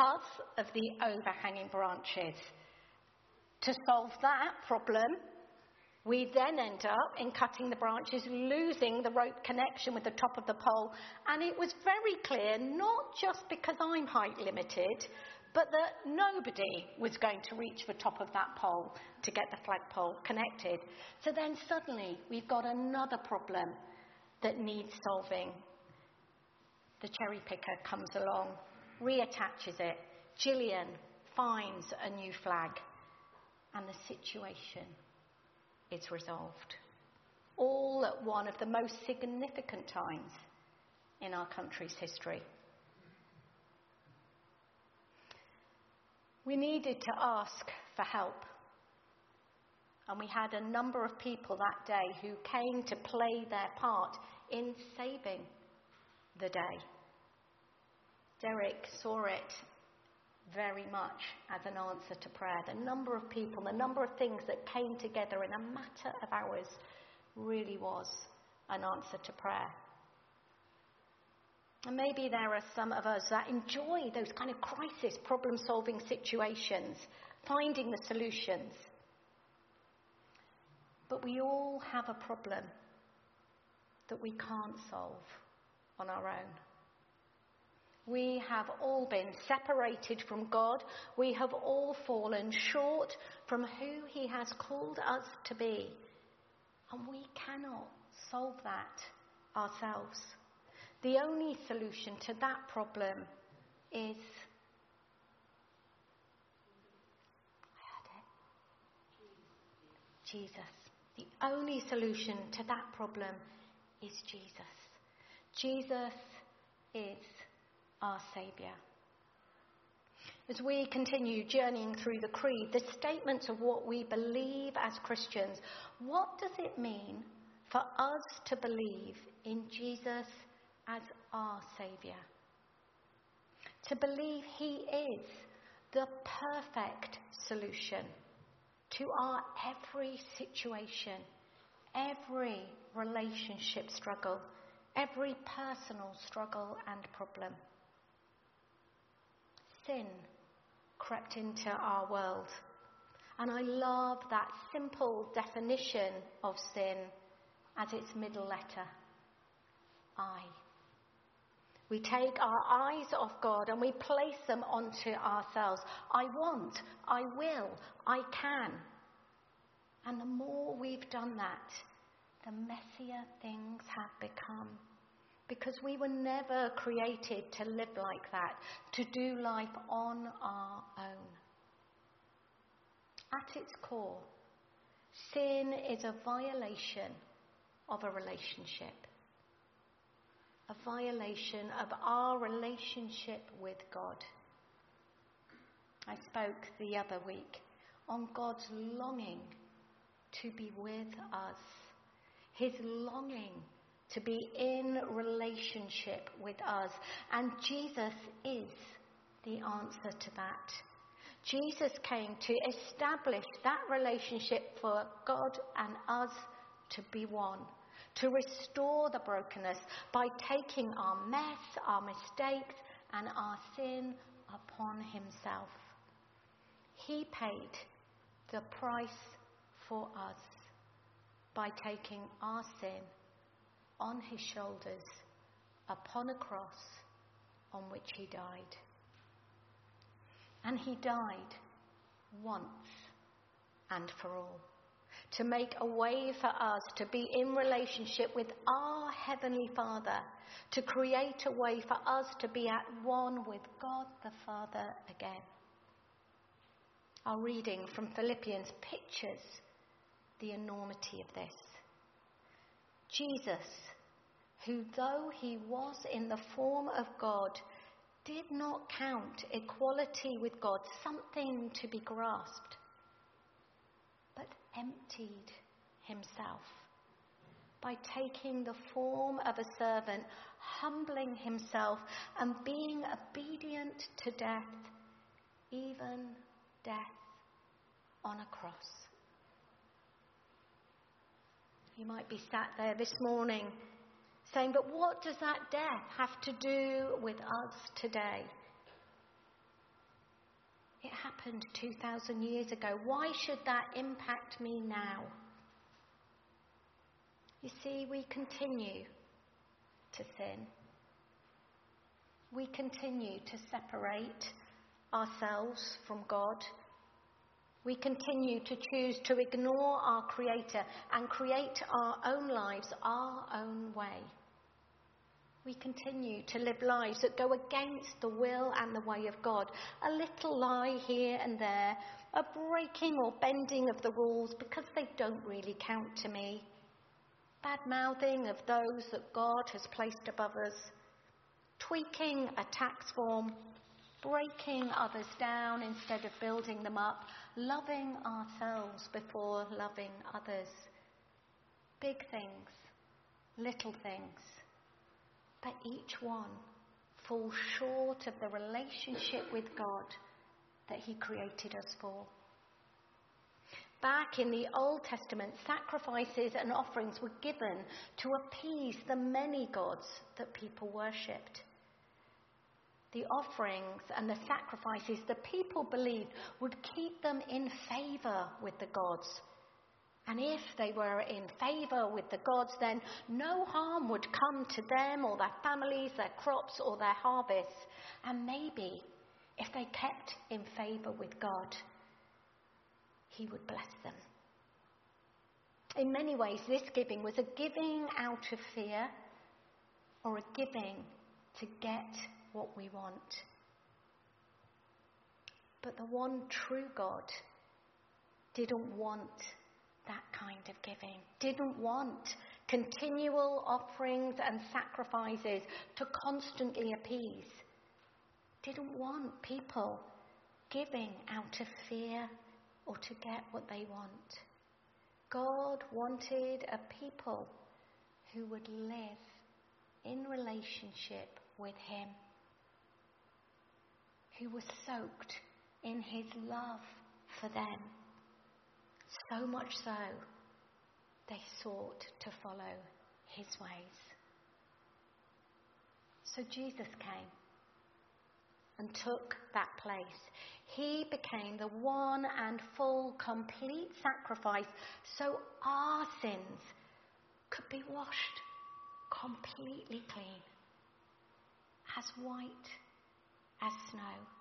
because of the overhanging branches. To solve that problem, we then end up in cutting the branches, losing the rope connection with the top of the pole. And it was very clear, not just because I'm height limited, but that nobody was going to reach the top of that pole to get the flagpole connected. So then suddenly we've got another problem that needs solving. The cherry picker comes along, reattaches it. Gillian finds a new flag, and the situation is resolved. All at one of the most significant times in our country's history. We needed to ask for help. And we had a number of people that day who came to play their part in saving the day. Derek saw it very much as an answer to prayer. The number of people, the number of things that came together in a matter of hours really was an answer to prayer. And maybe there are some of us that enjoy those kind of crisis problem solving situations, finding the solutions. But we all have a problem that we can't solve on our own. We have all been separated from God. We have all fallen short from who He has called us to be. And we cannot solve that ourselves. The only solution to that problem is Jesus. The only solution to that problem is Jesus. Jesus is our Saviour. As we continue journeying through the Creed, the statements of what we believe as Christians, what does it mean for us to believe in Jesus as our Saviour. To believe He is the perfect solution to our every situation, every relationship struggle, every personal struggle and problem. Sin crept into our world. And I love that simple definition of sin as its middle letter I. We take our eyes off God and we place them onto ourselves. I want, I will, I can. And the more we've done that, the messier things have become. Because we were never created to live like that, to do life on our own. At its core, sin is a violation of a relationship a violation of our relationship with God. I spoke the other week on God's longing to be with us, His longing to be in relationship with us. And Jesus is the answer to that. Jesus came to establish that relationship for God and us to be one to restore the brokenness by taking our mess, our mistakes, and our sin upon himself. He paid the price for us by taking our sin on his shoulders upon a cross on which he died. And he died once and for all to make a way for us to be in relationship with our Heavenly Father, to create a way for us to be at one with God the Father again. Our reading from Philippians pictures the enormity of this. Jesus, who though he was in the form of God, did not count equality with God something to be grasped but emptied himself by taking the form of a servant, humbling himself, and being obedient to death, even death on a cross. You might be sat there this morning saying, But what does that death have to do with us today? It happened 2,000 years ago. Why should that impact me now? You see, we continue to sin. We continue to separate ourselves from God. We continue to choose to ignore our Creator and create our own lives our own way. We continue to live lives that go against the will and the way of God. A little lie here and there, a breaking or bending of the rules because they don't really count to me. Bad mouthing of those that God has placed above us. Tweaking a tax form breaking others down instead of building them up, loving ourselves before loving others. Big things, little things, but each one falls short of the relationship with God that He created us for. Back in the Old Testament, sacrifices and offerings were given to appease the many gods that people worshipped the offerings and the sacrifices the people believed would keep them in favour with the gods. And if they were in favour with the gods, then no harm would come to them or their families, their crops, or their harvests. And maybe if they kept in favour with God, He would bless them. In many ways, this giving was a giving out of fear or a giving to get what we want. But the one true God didn't want that kind of giving, didn't want continual offerings and sacrifices to constantly appease, didn't want people giving out of fear or to get what they want. God wanted a people who would live in relationship with Him who was soaked in his love for them. So much so, they sought to follow his ways. So Jesus came and took that place. He became the one and full, complete sacrifice so our sins could be washed completely clean, as white as snow.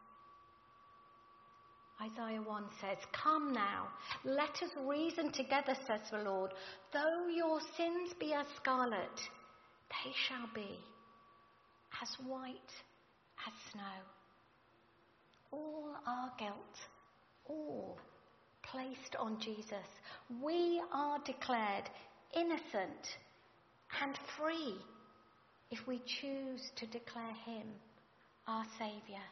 Isaiah 1 says, Come now, let us reason together, says the Lord. Though your sins be as scarlet, they shall be as white as snow. All our guilt, all placed on Jesus. We are declared innocent and free if we choose to declare Him our Saviour.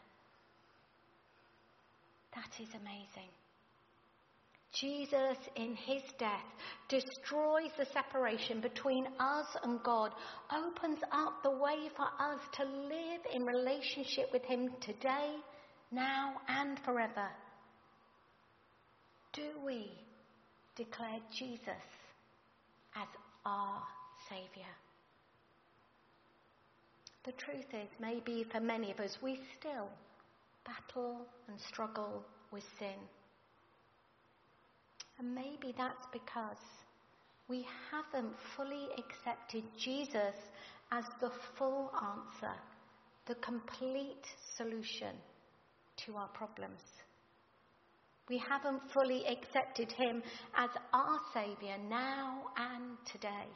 That is amazing. Jesus, in his death, destroys the separation between us and God, opens up the way for us to live in relationship with him today, now, and forever. Do we declare Jesus as our Saviour? The truth is, maybe for many of us, we still battle and struggle with sin. And maybe that's because we haven't fully accepted Jesus as the full answer, the complete solution to our problems. We haven't fully accepted him as our Saviour now and today.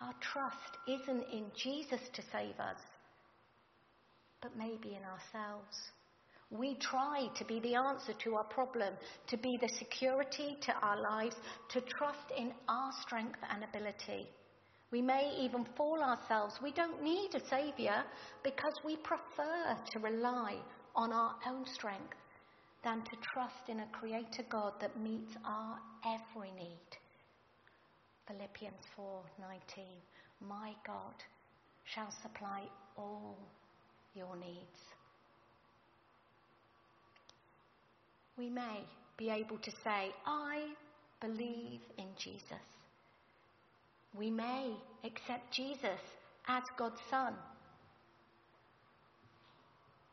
Our trust isn't in Jesus to save us, but maybe in ourselves. We try to be the answer to our problem, to be the security to our lives, to trust in our strength and ability. We may even fool ourselves. We don't need a saviour because we prefer to rely on our own strength than to trust in a creator God that meets our every need. Philippians 4:19 My God shall supply all your needs. We may be able to say, I believe in Jesus. We may accept Jesus as God's Son.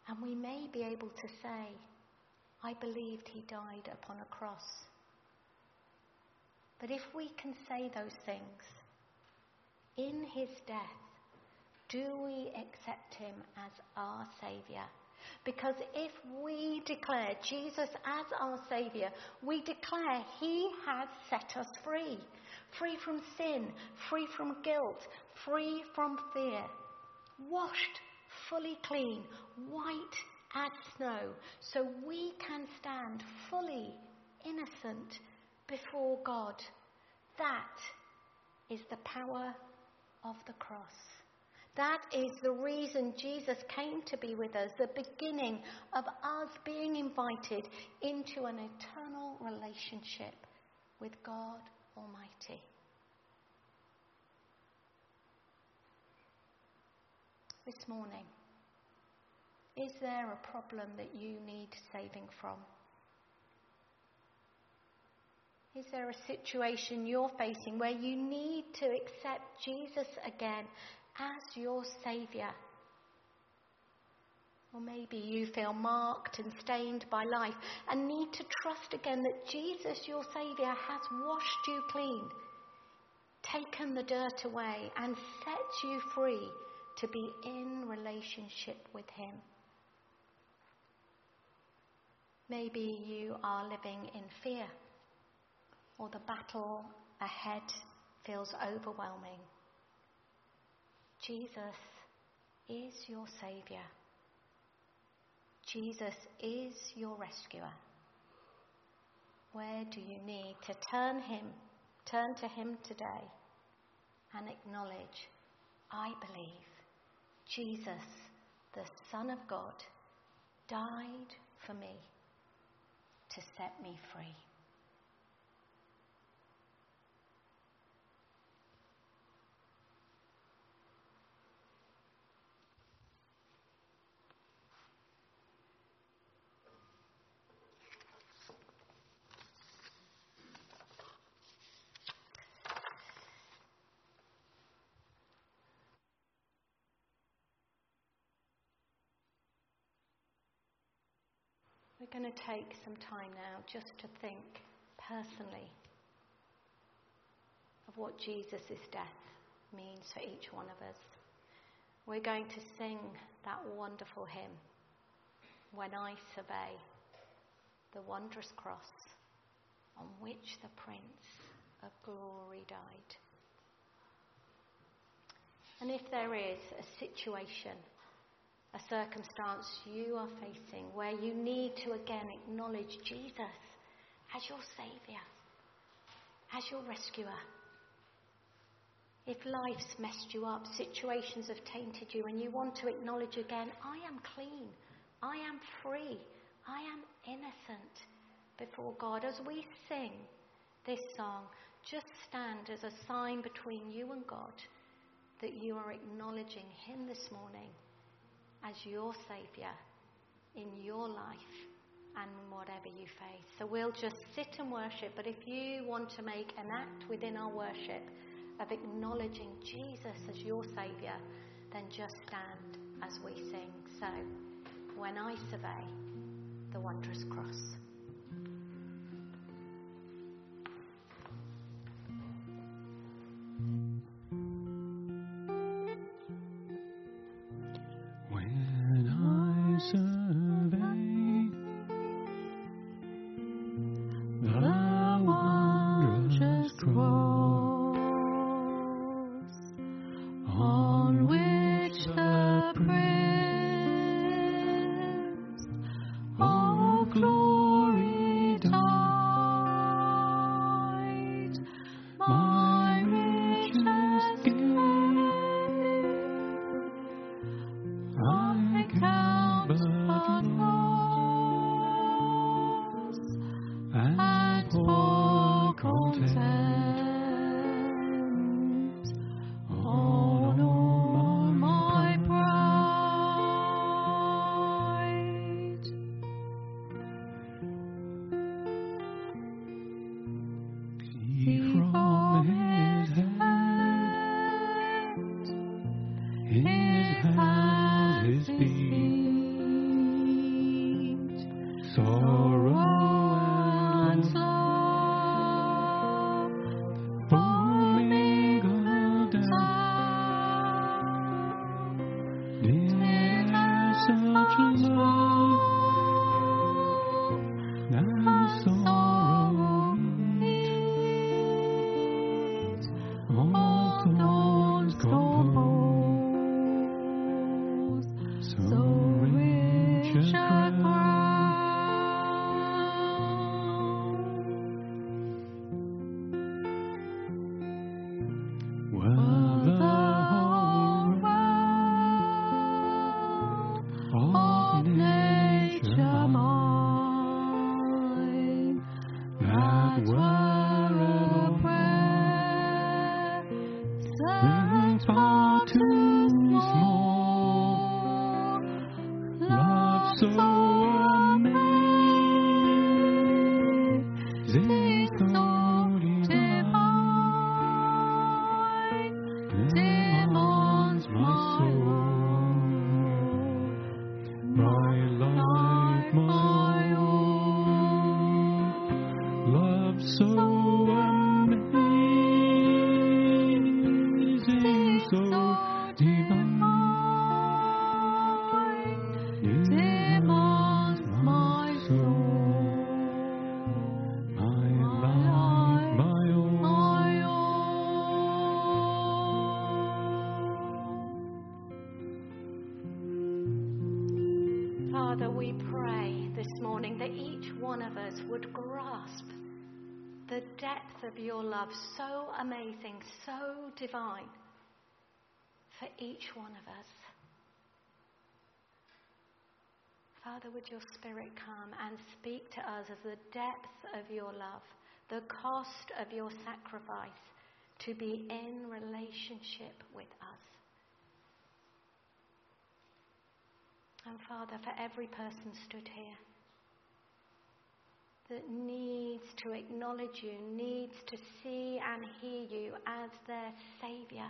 And we may be able to say, I believed he died upon a cross. But if we can say those things, in his death, do we accept him as our Saviour? Because if we declare Jesus as our Saviour, we declare He has set us free. Free from sin, free from guilt, free from fear. Washed fully clean, white as snow, so we can stand fully innocent before God. That is the power of the cross. That is the reason Jesus came to be with us, the beginning of us being invited into an eternal relationship with God Almighty. This morning, is there a problem that you need saving from? Is there a situation you're facing where you need to accept Jesus again as your Saviour. Or maybe you feel marked and stained by life and need to trust again that Jesus, your Saviour, has washed you clean, taken the dirt away, and set you free to be in relationship with Him. Maybe you are living in fear, or the battle ahead feels overwhelming. Jesus is your Saviour. Jesus is your rescuer. Where do you need to turn him, turn to him today and acknowledge, I believe Jesus, the Son of God, died for me to set me free. We're going to take some time now just to think personally of what Jesus' death means for each one of us. We're going to sing that wonderful hymn, When I Survey the Wondrous Cross on which the Prince of Glory died. And if there is a situation a circumstance you are facing where you need to again acknowledge Jesus as your Saviour, as your rescuer. If life's messed you up, situations have tainted you, and you want to acknowledge again, I am clean, I am free, I am innocent before God. As we sing this song, just stand as a sign between you and God that you are acknowledging Him this morning as your Saviour in your life and whatever you face. So we'll just sit and worship, but if you want to make an act within our worship of acknowledging Jesus as your Saviour, then just stand as we sing. So, when I survey the wondrous cross. Such love and divine, for each one of us. Father, would your Spirit come and speak to us of the depth of your love, the cost of your sacrifice to be in relationship with us. And Father, for every person stood here that needs to acknowledge you, needs to see and hear you as their Saviour.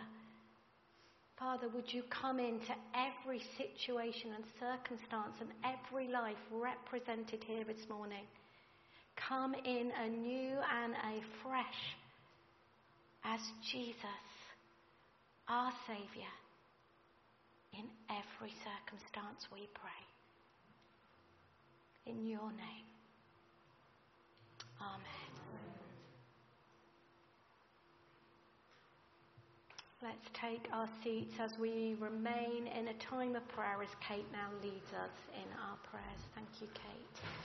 Father, would you come into every situation and circumstance and every life represented here this morning? Come in anew and afresh as Jesus, our Saviour, in every circumstance we pray. In your name. Amen. Let's take our seats as we remain in a time of prayer as Kate now leads us in our prayers. Thank you, Kate.